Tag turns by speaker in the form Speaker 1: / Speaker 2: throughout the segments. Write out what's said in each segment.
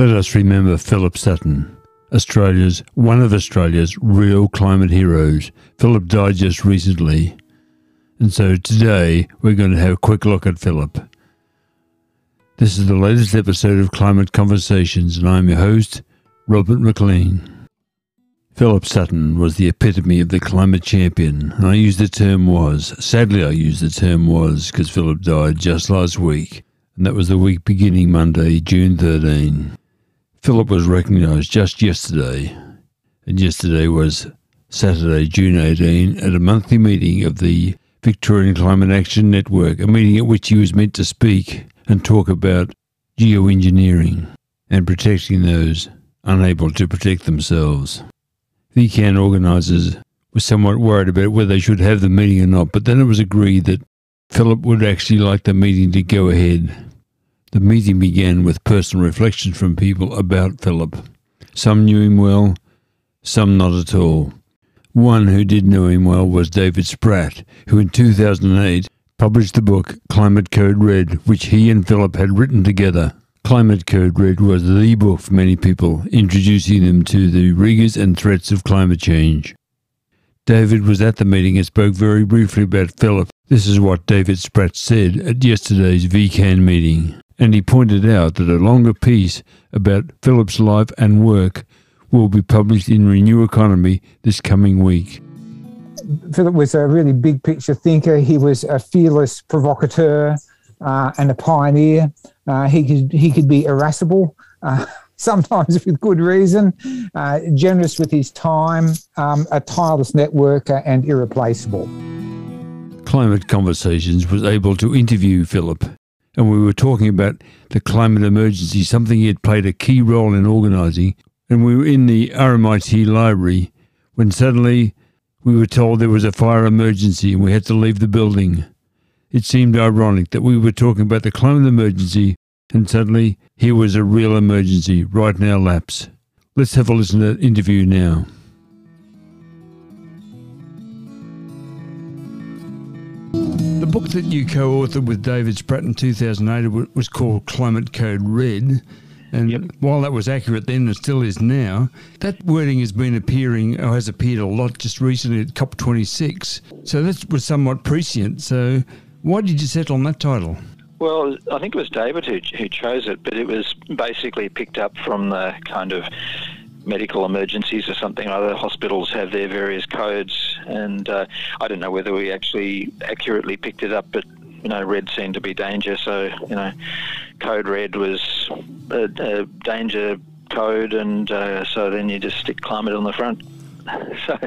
Speaker 1: Let us remember Philip Sutton, Australia's one of Australia's real climate heroes. Philip died just recently. And so today we're going to have a quick look at Philip. This is the latest episode of Climate Conversations, and I'm your host, Robert McLean. Philip Sutton was the epitome of the climate champion, and I use the term was. Sadly, I use the term was because Philip died just last week, and that was the week beginning Monday, June 13. Philip was recognised just yesterday, and yesterday was Saturday, June 18, at a monthly meeting of the Victorian Climate Action Network, a meeting at which he was meant to speak and talk about geoengineering and protecting those unable to protect themselves. VCAN organisers were somewhat worried about whether they should have the meeting or not, but then it was agreed that Philip would actually like the meeting to go ahead. The meeting began with personal reflections from people about Philip. Some knew him well, some not at all. One who did know him well was David Spratt, who in 2008 published the book Climate Code Red, which he and Philip had written together. Climate Code Red was the book for many people, introducing them to the rigours and threats of climate change. David was at the meeting and spoke very briefly about Philip. This is what David Spratt said at yesterday's VCAN meeting, and he pointed out that a longer piece about Philip's life and work will be published in Renew Economy this coming week.
Speaker 2: Philip was a really big picture thinker. He was a fearless provocateur uh, and a pioneer. Uh, he could he could be irascible, uh, sometimes with good reason. Uh, generous with his time, um, a tireless networker, and irreplaceable.
Speaker 1: Climate Conversations was able to interview Philip, and we were talking about the climate emergency, something he had played a key role in organising. And we were in the RMIT library when suddenly we were told there was a fire emergency and we had to leave the building. It seemed ironic that we were talking about the climate emergency and suddenly here was a real emergency right in our laps. Let's have a listen to that interview now. The book that you co authored with David Spratt in 2008 was called Climate Code Red. And yep. while that was accurate then and still is now, that wording has been appearing or has appeared a lot just recently at COP26. So that was somewhat prescient. So why did you settle on that title?
Speaker 3: Well, I think it was David who, who chose it, but it was basically picked up from the kind of medical emergencies or something. Other hospitals have their various codes, and uh, I don't know whether we actually accurately picked it up, but you know, red seemed to be danger, so you know, code red was a, a danger code, and uh, so then you just stick climate on the front. so.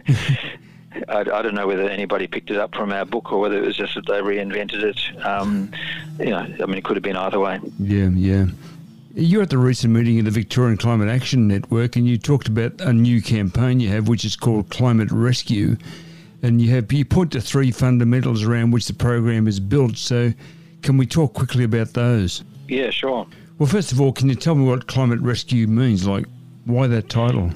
Speaker 3: I, I, don't know whether anybody picked it up from our book or whether it was just that they reinvented it. Um, you know, I mean, it could have been either way.
Speaker 1: Yeah, yeah. You're at the recent meeting of the Victorian Climate Action Network, and you talked about a new campaign you have, which is called Climate Rescue. And you have you point to three fundamentals around which the program is built. So, can we talk quickly about those?
Speaker 3: Yeah, sure.
Speaker 1: Well, first of all, can you tell me what climate rescue means? Like, why that title?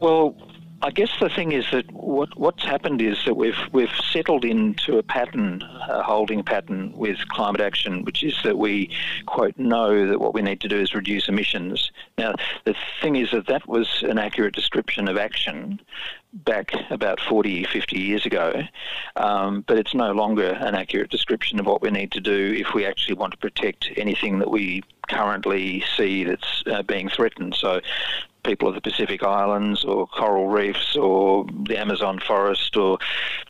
Speaker 3: Well, I guess the thing is that what what's happened is that we've we've settled into a pattern, a holding pattern with climate action, which is that we quote know that what we need to do is reduce emissions. Now the thing is that that was an accurate description of action back about 40, 50 years ago, um, but it's no longer an accurate description of what we need to do if we actually want to protect anything that we currently see that's uh, being threatened. So people of the Pacific Islands or coral reefs or the Amazon forest or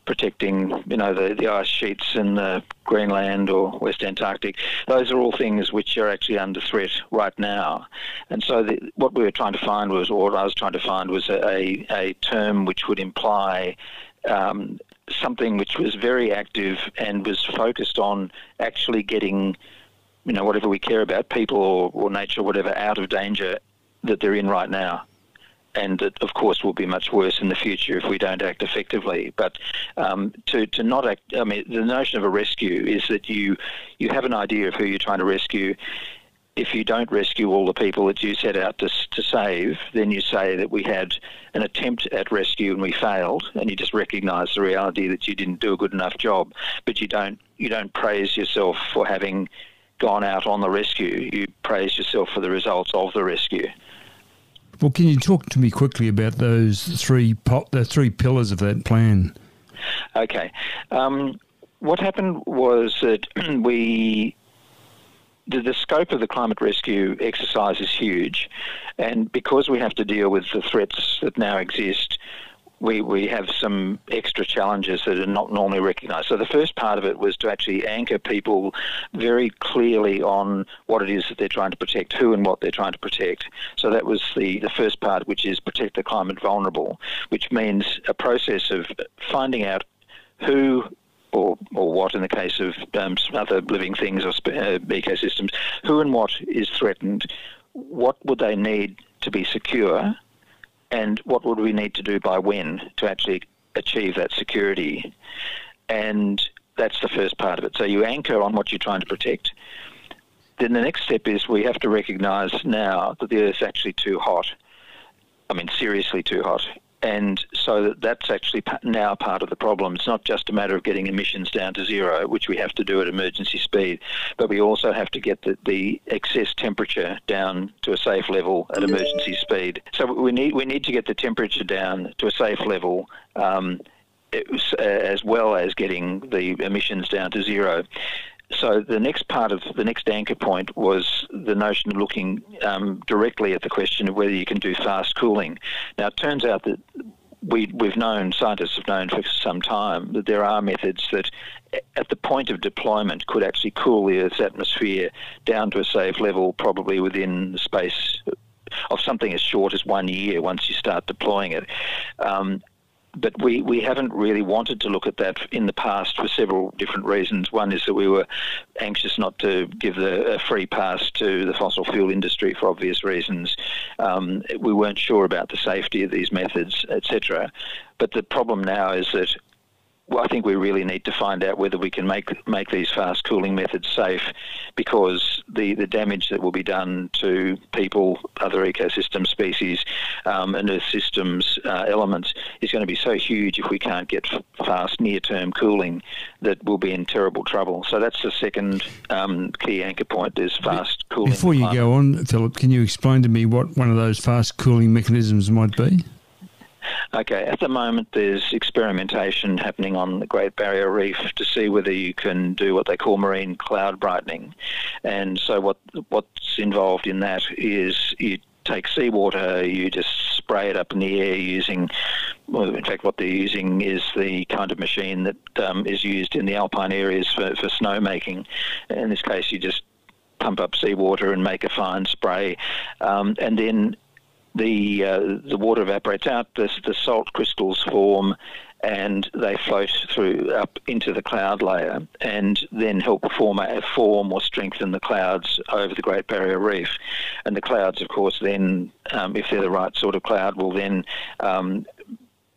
Speaker 3: protecting, you know, the, the ice sheets in Greenland or West Antarctic. Those are all things which are actually under threat right now. And so the, what we were trying to find was, or what I was trying to find was a, a, a term which would imply um, something which was very active and was focused on actually getting you know, whatever we care about, people or, or nature or whatever, out of danger that they're in right now. And it, of course, will be much worse in the future if we don't act effectively. But um, to, to not act, I mean, the notion of a rescue is that you, you have an idea of who you're trying to rescue. If you don't rescue all the people that you set out to, to save, then you say that we had an attempt at rescue and we failed, and you just recognise the reality that you didn't do a good enough job. But you don't you don't praise yourself for having gone out on the rescue. You praise yourself for the results of the rescue.
Speaker 1: Well, can you talk to me quickly about those three po- the three pillars of that plan?
Speaker 3: Okay. Um, what happened was that we the, the, scope of the climate rescue exercise is huge, and because we have to deal with the threats that now exist, we, we have some extra challenges that are not normally recognised. So the first part of it was to actually anchor people very clearly on what it is that they're trying to protect, who and what they're trying to protect. So that was the, the first part, which is protect the climate vulnerable, which means a process of finding out who or, or what in the case of um, other living things or uh, ecosystems, who and what is threatened, what would they need to be secure, and what would we need to do by when to actually achieve that security. And that's the first part of it. So you anchor on what you're trying to protect. Then the next step is we have to recognise now that the Earth's actually too hot. I mean, seriously too hot and so that's actually now part of the problem. It's not just a matter of getting emissions down to zero, which we have to do at emergency speed, but we also have to get the, the excess temperature down to a safe level at emergency speed. So we need we need to get the temperature down to a safe level. Um, as well as getting the emissions down to zero so the next part of the next anchor point was the notion of looking um, directly at the question of whether you can do fast cooling. Now it turns out that we, we've known, scientists have known for some time, that there are methods that at the point of deployment could actually cool the Earth's atmosphere down to a safe level, probably within the space of something as short as one year once you start deploying it. Um, but we, we haven't really wanted to look at that in the past for several different reasons. One is that we were anxious not to give the, a free pass to the fossil fuel industry for obvious reasons. Um, we weren't sure about the safety of these methods, etc. But the problem now is that well, I think we really need to find out whether we can make make these fast cooling methods safe, because the, the damage that will be done to people, other ecosystem species, um, and Earth systems uh, elements is going to be so huge if we can't get fast near term cooling that we'll be in terrible trouble. So that's the second um, key anchor point is fast cooling.
Speaker 1: Before you go on, Philip, can you explain to me what one of those fast cooling mechanisms might be?
Speaker 3: Okay, at the moment there's experimentation happening on the Great Barrier Reef to see whether you can do what they call marine cloud brightening. And so what what's involved in that is you take seawater, you just spray it up in the air using, well, in fact, what they're using is the kind of machine that um, is used in the alpine areas for, for snowmaking. In this case, you just pump up seawater and make a fine spray. Um, and then the uh, the water evaporates out, the, the salt crystals form, and they float through up into the cloud layer, and then help form a, form or strengthen the clouds over the Great Barrier Reef. And the clouds, of course, then, um, if they're the right sort of cloud, will then um,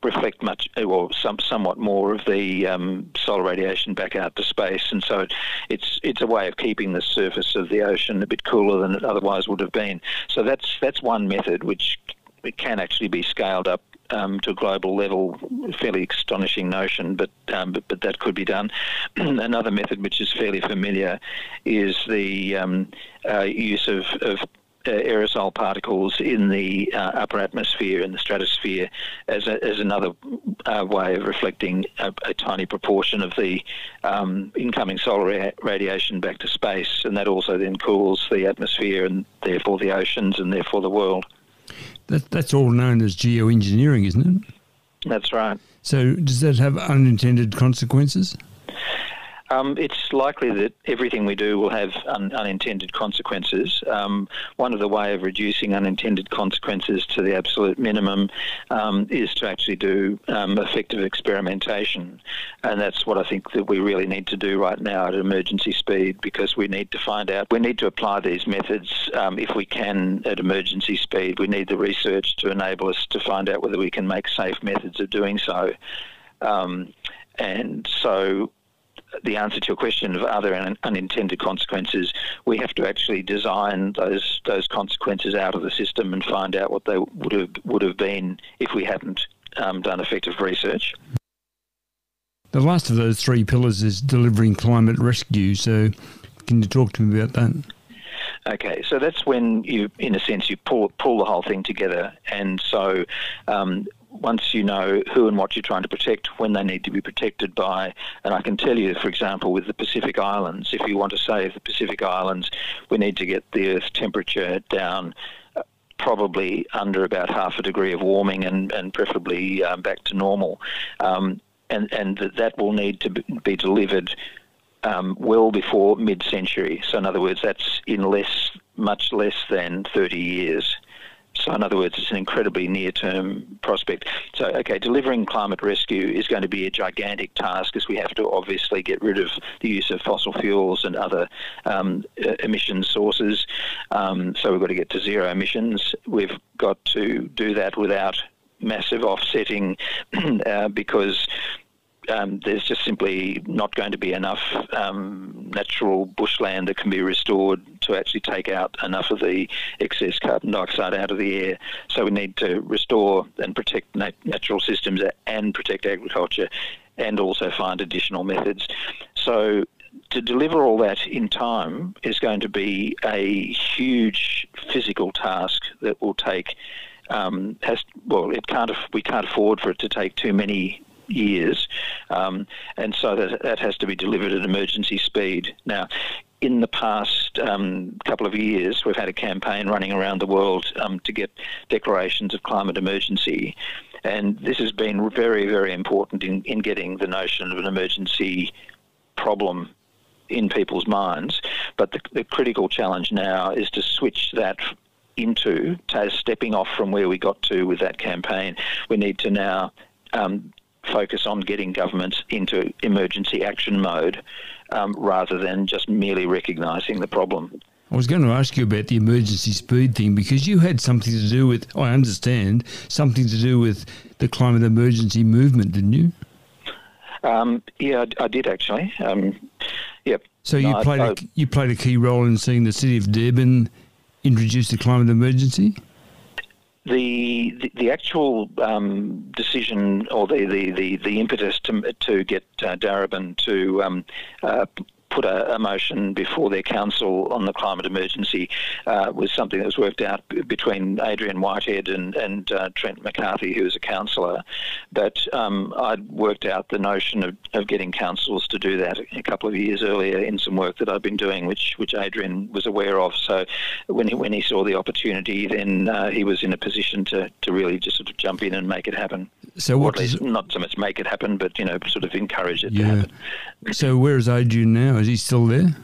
Speaker 3: reflect much or some somewhat more of the um, solar radiation back out to space, and so it's it's a way of keeping the surface of the ocean a bit cooler than it otherwise would have been. So that's that's one method which it can actually be scaled up um, to a global level, fairly astonishing notion, but, um, but, but that could be done. Another method, which is fairly familiar, is the um, uh, use of, of aerosol particles in the uh, upper atmosphere and the stratosphere as, a, as another uh, way of reflecting a, a, tiny proportion of the um, incoming solar ra- radiation back to space, and that also then cools the atmosphere and therefore the oceans and therefore the world.
Speaker 1: That, that's all known as geoengineering, isn't it?
Speaker 3: That's right.
Speaker 1: So, does that have unintended consequences?
Speaker 3: Um, it's likely that everything we do will have un- unintended consequences. Um, one of the way of reducing unintended consequences to the absolute minimum um, is to actually do um, effective experimentation, and that's what I think that we really need to do right now at emergency speed because we need to find out. We need to apply these methods um, if we can at emergency speed. We need the research to enable us to find out whether we can make safe methods of doing so. Um, and so the answer to your question of are there un- unintended consequences, we have to actually design those those consequences out of the system and find out what they would have would have been if we hadn't um, done effective research.
Speaker 1: The last of those three pillars is delivering climate rescue. So, Can you talk to me about that?
Speaker 3: Okay, so that's when you, in a sense, you pull pull the whole thing together, and so um, once you know who and what you're trying to protect, when they need to be protected by, and I can tell you, for example, with the Pacific Islands, if you want to save the Pacific Islands, we need to get the Earth's temperature down uh, probably under about half a degree of warming and, and preferably um, back to normal. Um, and, and that will need to be delivered um, well before mid-century. So in other words, that's in less, much less than 30 years. So, in other words, it's an incredibly near term prospect. So, okay, delivering climate rescue is going to be a gigantic task as we have to obviously get rid of the use of fossil fuels and other um, emission sources. Um, so, we've got to get to zero emissions. We've got to do that without massive offsetting uh, because um, there's just simply not going to be enough um, natural bushland that can be restored to actually take out enough of the excess carbon dioxide out of the air. So we need to restore and protect nat- natural systems and protect agriculture and also find additional methods. So to deliver all that in time is going to be a huge physical task that will take um, has well it can't we can't afford for it to take too many years, um, and so that, that has to be delivered at emergency speed. Now, in the past um, couple of years, we've had a campaign running around the world um, to get declarations of climate emergency. And this has been very, very important in, in getting the notion of an emergency problem in people's minds. But the, the critical challenge now is to switch that into stepping off from where we got to with that campaign. We need to now um, focus on getting governments into emergency action mode um, rather than just merely recognising the problem.
Speaker 1: I was going to ask you about the emergency speed thing because you had something to do with, I understand, something to do with the climate emergency movement, didn't you?
Speaker 3: Um, yeah, I, I, did actually. Um, yep.
Speaker 1: So you no, played I, a, you played a key role in seeing the city of Darebin introduce the climate emergency.
Speaker 3: The, the, actual um, decision or the, the, the, the impetus to, to get uh, Darebin to um, uh, put a, a, motion before their council on the climate emergency uh, was something that was worked out between Adrian Whitehead and, and uh, Trent McCarthy, who was a councillor. But um, I'd worked out the notion of, of getting councils to do that a couple of years earlier in some work that I'd been doing, which which Adrian was aware of. So when he when he saw the opportunity, then uh, he was in a position to, to really just sort of jump in and make it happen.
Speaker 1: So what?
Speaker 3: not so much make it happen, but you know, sort of encourage it yeah. to happen.
Speaker 1: So where is Adrian now? Is he still there?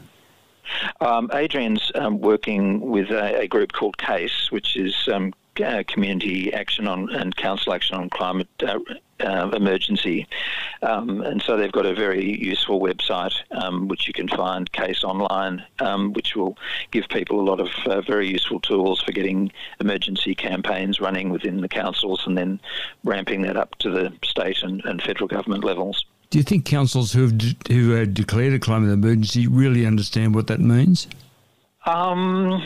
Speaker 3: Um, Adrian's um, working with a, a, group called CACE, which is um, uh, Community Action on and Council Action on Climate uh, uh, Emergency, um, and so they've got a very useful website um, which you can find CACE online, um, which will give people a lot of uh, very useful tools for getting emergency campaigns running within the councils and then ramping that up to the state and, and federal government levels.
Speaker 1: Do you think councils who have, de- who have declared a climate emergency really understand what that means?
Speaker 3: Um,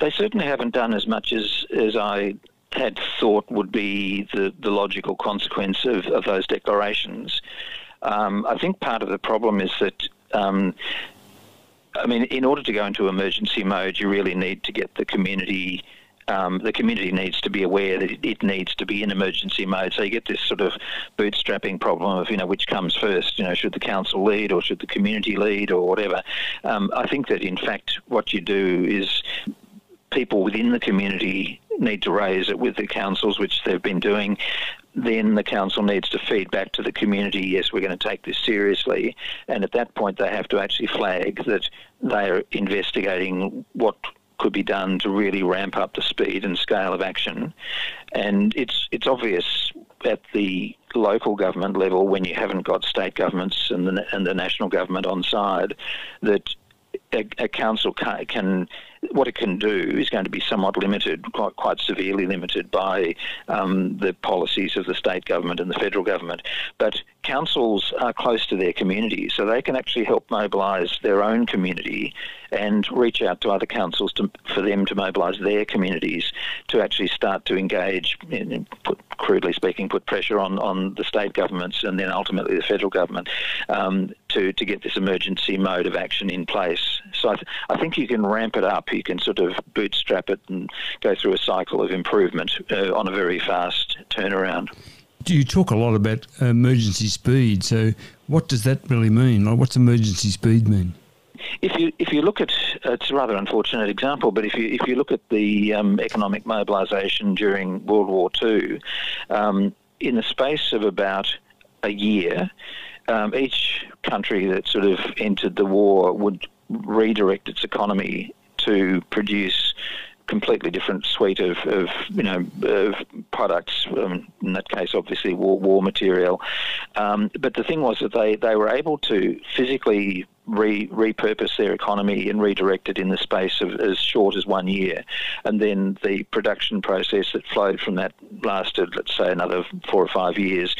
Speaker 3: they certainly haven't done as much as, as I had thought would be the, the logical consequence of, of those declarations. Um, I think part of the problem is that um, I mean, in order to go into emergency mode, you really need to get the community um, the community needs to be aware that it, needs to be in emergency mode. So you get this sort of bootstrapping problem of, you know, which comes first, you know, should the council lead or should the community lead or whatever. Um, I think that in fact what you do is people within the community need to raise it with the councils, which they've been doing. Then the council needs to feed back to the community, yes, we're going to take this seriously. And at that point, they have to actually flag that they are investigating what could be done to really ramp up the speed and scale of action. And it's it's obvious at the local government level when you haven't got state governments and the, and the national government on side that a, a council can, can what it can do is going to be somewhat limited, quite, quite severely limited by um, the policies of the state government and the federal government. But councils are close to their community, so they can actually help mobilise their own community and reach out to other councils to, for them to mobilise their communities to actually start to engage, in, put, crudely speaking, put pressure on, on the state governments and then ultimately the federal government um, to, to get this emergency mode of action in place. So I, th- I, think you can ramp it up, you can sort of bootstrap it and go through a cycle of improvement uh, on a very fast turnaround.
Speaker 1: You talk a lot about emergency speed. So, what does that really mean? Like, what's emergency speed mean?
Speaker 3: If you if you look at it's a rather unfortunate example, but if you if you look at the um, economic mobilisation during World War II, um, in the space of about a year, um, each country that sort of entered the war would redirect its economy to produce completely different suite of, of you know of products. Um, in that case, obviously war, war material. Um, but the thing was that they, they were able to physically re, repurpose their economy and redirect it in the space of as short as one year. And then the production process that flowed from that lasted, let's say, another four or five years.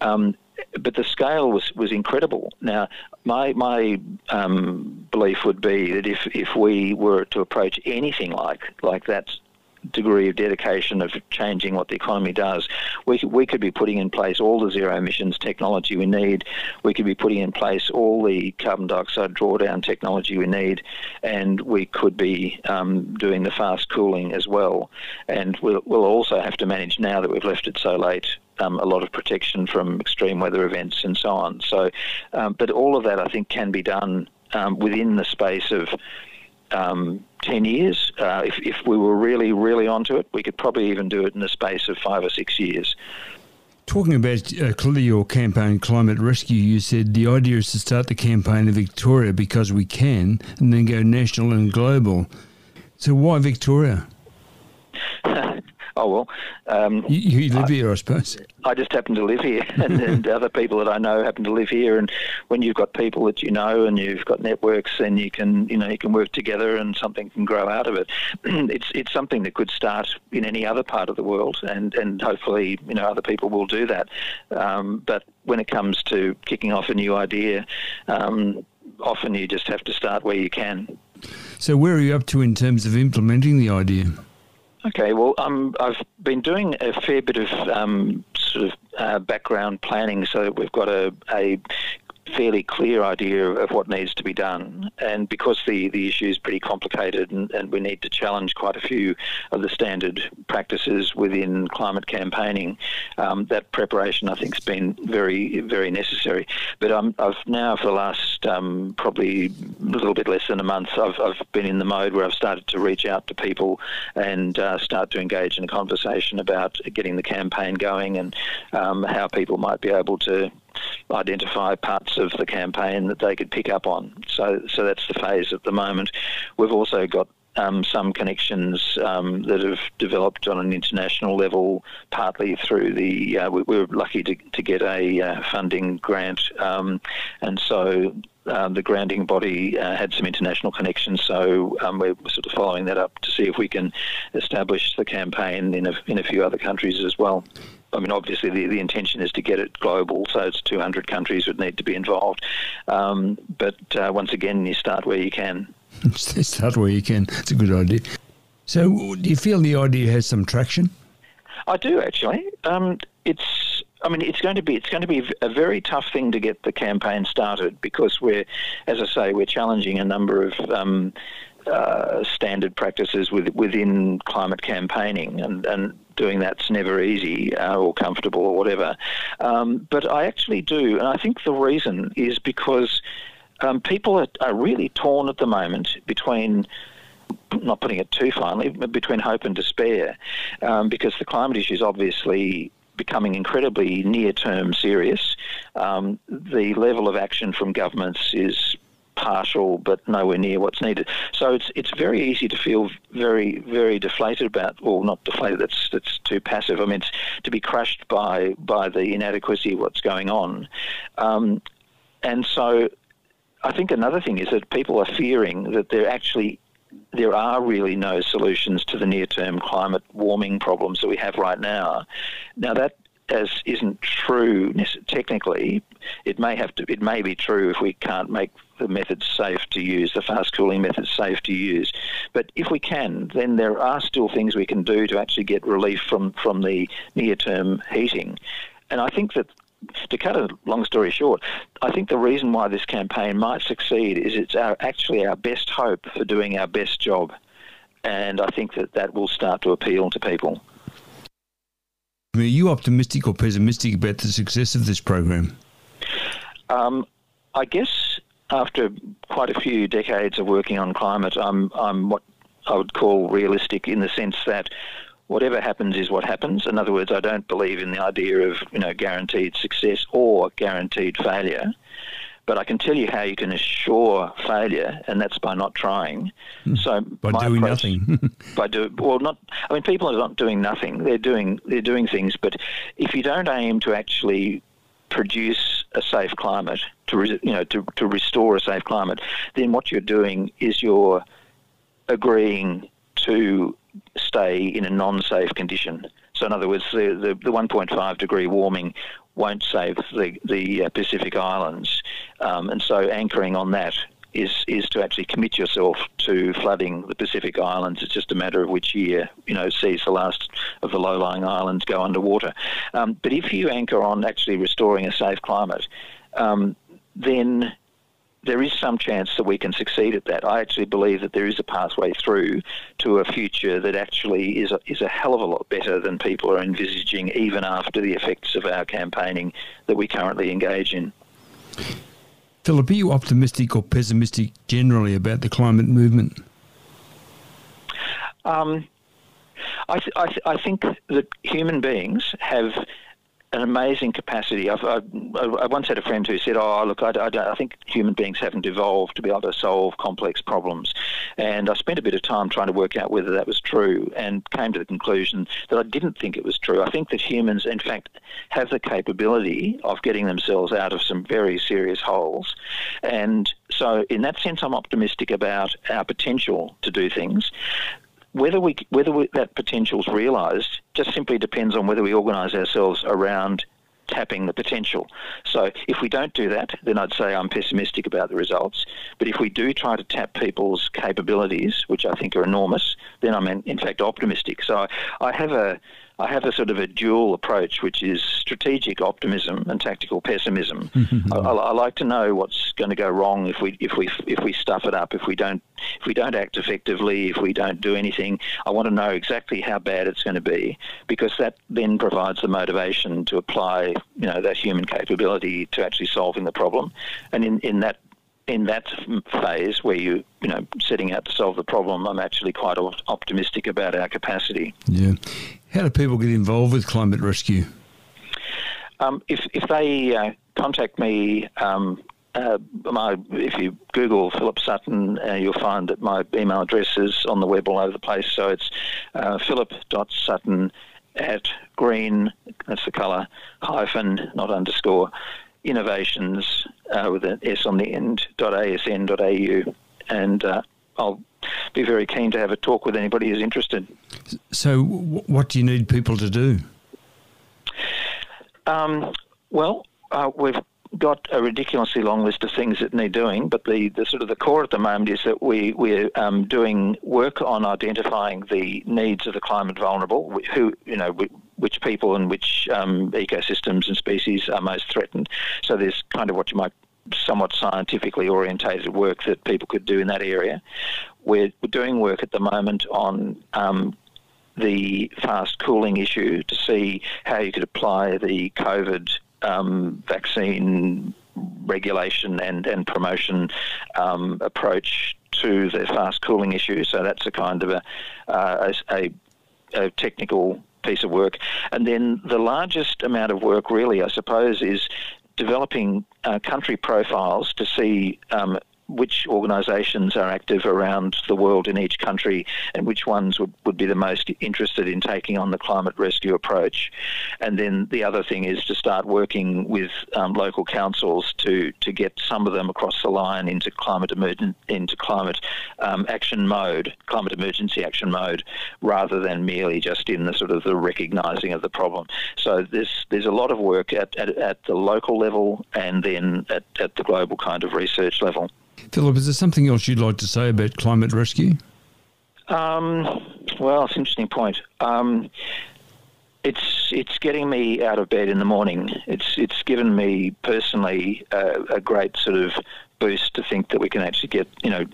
Speaker 3: Um, but the scale was, was incredible. Now, my my um, belief would be that if, if we were to approach anything like like that degree of dedication of changing what the economy does, we could, we could be putting in place all the zero emissions technology we need. We could be putting in place all the carbon dioxide drawdown technology we need, and we could be um, doing the fast cooling as well. And we'll, we'll also have to manage now that we've left it so late um, a lot of protection from extreme weather events and so on. So, um, but all of that I think can be done um, within the space of um, 10 years. Uh, if, if we were really, really onto it, we could probably even do it in the space of five or six years.
Speaker 1: Talking about uh, clearly your campaign, Climate Rescue, you said the idea is to start the campaign in Victoria because we can and then go national and global. So why Victoria?
Speaker 3: Oh well, um,
Speaker 1: you, you, live I, here, I suppose.
Speaker 3: I just happen to live here, and, and, other people that I know happen to live here. And when you've got people that you know, and you've got networks, then you can, you know, you can work together, and something can grow out of it. it's it's something that could start in any other part of the world, and and hopefully, you know, other people will do that. Um, but when it comes to kicking off a new idea, um, often you just have to start where you can.
Speaker 1: So, where are you up to in terms of implementing the idea?
Speaker 3: Okay, well, um, I've been doing a fair bit of um, sort of uh, background planning so that we've got a, a fairly clear idea of what needs to be done. And because the, the issue is pretty complicated and, and we need to challenge quite a few of the standard practices within climate campaigning, um, that preparation I think has been very, very necessary. But i have now, for the last um, probably a little bit less than a month, I've, I've been in the mode where I've started to reach out to people and uh, start to engage in a conversation about getting the campaign going and um, how people might be able to identify parts of the campaign that they could pick up on. So, so that's the phase at the moment. We've also got um, some connections um, that have developed on an international level, partly through the. Uh, we, we, were lucky to, to get a uh, funding grant, um, and so um, the granting body uh, had some international connections, so um, we're sort of following that up to see if we can establish the campaign in a, in a few other countries as well. I mean, obviously, the, the intention is to get it global, so it's 200 countries would need to be involved. Um, but uh, once again, you start where you can.
Speaker 1: start where you can. It's a good idea. So, do you feel the idea has some traction?
Speaker 3: I do actually. Um, it's. I mean, it's going to be it's going to be a very tough thing to get the campaign started because we're, as I say, we're challenging a number of um, uh, standard practices with, within climate campaigning, and, and doing that's never easy uh, or comfortable or whatever. Um, but I actually do, and I think the reason is because um, people are, are really torn at the moment between not putting it too finely, between hope and despair, um, because the climate issue is obviously becoming incredibly near term serious. Um, the level of action from governments is partial but nowhere near what's needed. So it's it's very easy to feel very very deflated about, or not deflated. That's that's too passive. I mean, to be crushed by by the inadequacy of what's going on, um, and so I think another thing is that people are fearing that they're actually there are really no solutions to the near-term climate warming problems that we have right now. Now that as isn't true technically. It may have to. It may be true if we can't make the methods safe to use, the fast cooling methods safe to use. But if we can, then there are still things we can do to actually get relief from from the near term heating. And I think that to cut a long story short, I think the reason why this campaign might succeed is it's our, actually our best hope for doing our best job. And I think that that will start to appeal to people.
Speaker 1: Are you optimistic or pessimistic about the success of this program?
Speaker 3: Um, I guess after quite a few decades of working on climate, I'm, I'm what I would call realistic in the sense that whatever happens is what happens. In other words, I don't believe in the idea of you know guaranteed success or guaranteed failure. But I can tell you how you can assure failure, and that's by not trying.
Speaker 1: Hmm. So by doing approach, nothing.
Speaker 3: by do well, not. I mean, people are not doing nothing. They're doing they're doing things. But if you don't aim to actually produce a safe climate, to re, you know to to restore a safe climate, then what you're doing is you're agreeing to stay in a non-safe condition. So, in other words, the, the, the 1.5 degree warming won't save the, the uh, Pacific Islands. Um, and so anchoring on that is is to actually commit yourself to flooding the Pacific Islands. It's just a matter of which year you know sees the last of the low-lying islands go underwater. Um, but if you anchor on actually restoring a safe climate, um, then there is some chance that we can succeed at that. I actually believe that there is a pathway through to a future that actually is a, is a hell of a lot better than people are envisaging, even after the effects of our campaigning that we currently engage in.
Speaker 1: Philip, are you optimistic or pessimistic generally about the climate movement?
Speaker 3: Um, I, th- I, th- I think that human beings have an amazing capacity. I've, I, I, once had a friend who said, "Oh, look, I, I, I, think human beings haven't evolved to be able to solve complex problems," and I spent a bit of time trying to work out whether that was true, and came to the conclusion that I didn't think it was true. I think that humans, in fact, have the capability of getting themselves out of some very serious holes, and so in that sense, I'm optimistic about our potential to do things whether we whether we, that potential is realised just simply depends on whether we organise ourselves around tapping the potential. So if we don't do that, then I'd say I'm pessimistic about the results. But if we do try to tap people's capabilities, which I think are enormous, then I'm in, in fact optimistic. So I, I have a I have a sort of a dual approach, which is strategic optimism and tactical pessimism. I, I, like to know what's going to go wrong if we if we if we stuff it up, if we don't if we don't act effectively, if we don't do anything. I want to know exactly how bad it's going to be, because that then provides the motivation to apply, you know, that human capability to actually solving the problem. And in, in that in that phase where you you know setting out to solve the problem, I'm actually quite optimistic about our capacity.
Speaker 1: Yeah. How do people get involved with climate rescue?
Speaker 3: Um, if if they uh, contact me. Um, uh, my, if you Google Philip Sutton, uh, you'll find that my email address is on the web all over the place. So it's uh, philip.sutton at green, that's the colour, hyphen, not underscore, innovations uh, with an S on the end, .asn.au. And uh, I'll be very keen to have a talk with anybody who's interested.
Speaker 1: So, what do you need people to do?
Speaker 3: Um, well, uh, we've got a ridiculously long list of things that need doing, but the, the sort of the core at the moment is that we we're um, doing work on identifying the needs of the climate vulnerable, who you know which people and which um, ecosystems and species are most threatened. So there's kind of what you might somewhat scientifically orientated work that people could do in that area. We're, we're doing work at the moment on um, the fast cooling issue to see how you could apply the COVID um, vaccine regulation and, and promotion um, approach to the fast cooling issue. So that's a kind of a, uh, a, a, technical piece of work. And then the largest amount of work, really, I suppose, is developing uh, country profiles to see um, which organisations are active around the world in each country and which ones would, would be the most interested in taking on the climate rescue approach. And then the other thing is to start working with um, local councils to, to get some of them across the line into climate emergen- into climate um, action mode, climate emergency action mode, rather than merely just in the sort of the recognising of the problem. So there's there's a lot of work at, at, at the local level and then at, at the global kind of research level.
Speaker 1: Philip, is there something else you'd like to say about climate rescue?
Speaker 3: Um, well, it's an interesting point. Um, it's it's getting me out of bed in the morning. It's it's given me personally a great sort of boost to think that we can actually get you know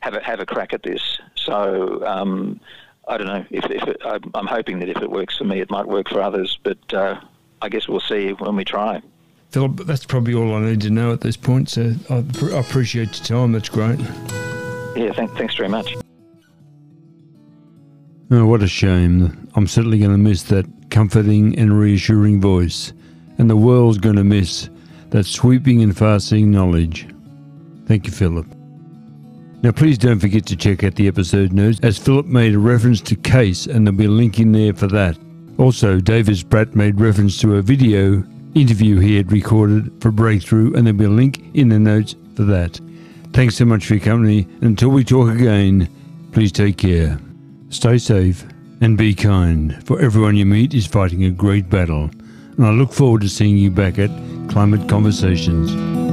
Speaker 3: have a have a crack at this. So um, I don't know if, if it, I'm hoping that if it works for me, it might work for others. But uh, I guess we'll see when we try.
Speaker 1: Philip, that's probably all I need to know at this point. So I, I appreciate your time. That's great.
Speaker 3: Yeah, thank, thanks very much.
Speaker 1: Oh, what a shame. I'm certainly going to miss that comforting and reassuring voice, and the world's going to miss that sweeping and far-seeing knowledge. Thank you, Philip. Now, please don't forget to check out the episode notes, as Philip made a reference to CACE, and there'll be a link in there for that. Also, David Spratt made reference to a video interview he had recorded for Breakthrough, and there'll be a link in the notes for that. Thanks so much for your company. Until we talk again, please take care. Stay safe and be kind, for everyone you meet is fighting a great battle. And I look forward to seeing you back at Climate Conversations.